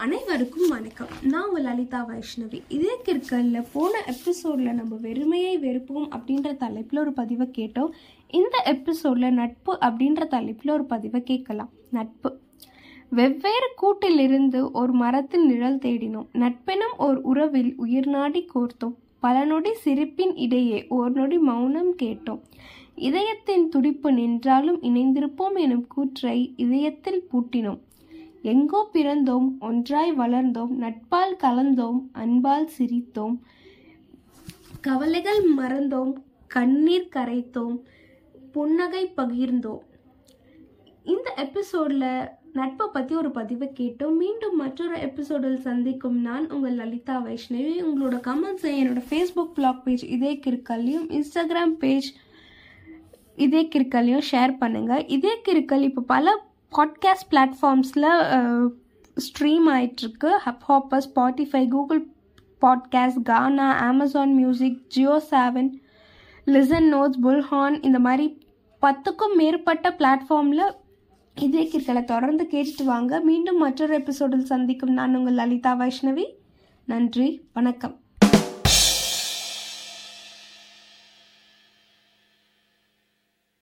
அனைவருக்கும் வணக்கம். நான் உங்கள் லலிதா வைஷ்ணவி. இதே கிற்கல்ல போன எபிசோடில் நம்ம வெறுமையை வெறுப்போம் அப்படின்ற தலைப்பில் ஒரு பதிவை கேட்டோம். இந்த எபிசோடில் நட்பு அப்படின்ற தலைப்பில் ஒரு பதிவை கேட்கலாம். நட்பு. வெவ்வேறு கூட்டிலிருந்து ஒரு மரத்தின் நிழல் தேடினோம். நட்பெனும் ஓர் உறவில் உயிர் நாடி கோர்த்தோம். பல நொடி சிரிப்பின் இடையே ஓர் நொடி மௌனம் கேட்டோம். இதயத்தின் துடிப்பு நின்றாலும் இணைந்திருப்போம் எனும் கூற்றை இதயத்தில் பூட்டினோம். எங்கோ பிறந்தோம் ஒன்றாய் வளர்ந்தோம் நட்பால் கலந்தோம் அன்பால் சிரித்தோம். கவலைகள் மறந்தோம் கண்ணீர் கரைத்தோம் புன்னகை பகிர்ந்தோம். இந்த எபிசோடில் நட்பை பற்றி ஒரு பதிவை கேட்டோம். மீண்டும் மற்றொரு எபிசோடில் சந்திக்கும் நான் உங்கள் லலிதா வைஷ்ணவி. உங்களோட கமெண்ட்ஸை என்னோட ஃபேஸ்புக் பிளாக் பேஜ் இதே கிற்கல்லையும் இன்ஸ்டாகிராம் பேஜ் இதே கிற்கல்லையும் ஷேர் பண்ணுங்கள் இதே கிற்கல் இப்போ பல பாட்காஸ்ட் பிளாட்ஃபார்ம்ஸில் ஸ்ட்ரீம் ஆயிட்டிருக்கு. Hubhopper Spotify Google podcast Gaana Amazon music Jio Saavn Listen Notes புல்ஹான் இந்த மாதிரி பத்துக்கும் மேற்பட்ட பிளாட்ஃபார்மில் இதே கிற்களை தொடர்ந்து கேட்டுட்டு வாங்க. மீண்டும் மற்றொரு எபிசோடில் சந்திக்கும் நான் உங்கள் லலிதா வைஷ்ணவி. நன்றி வணக்கம்.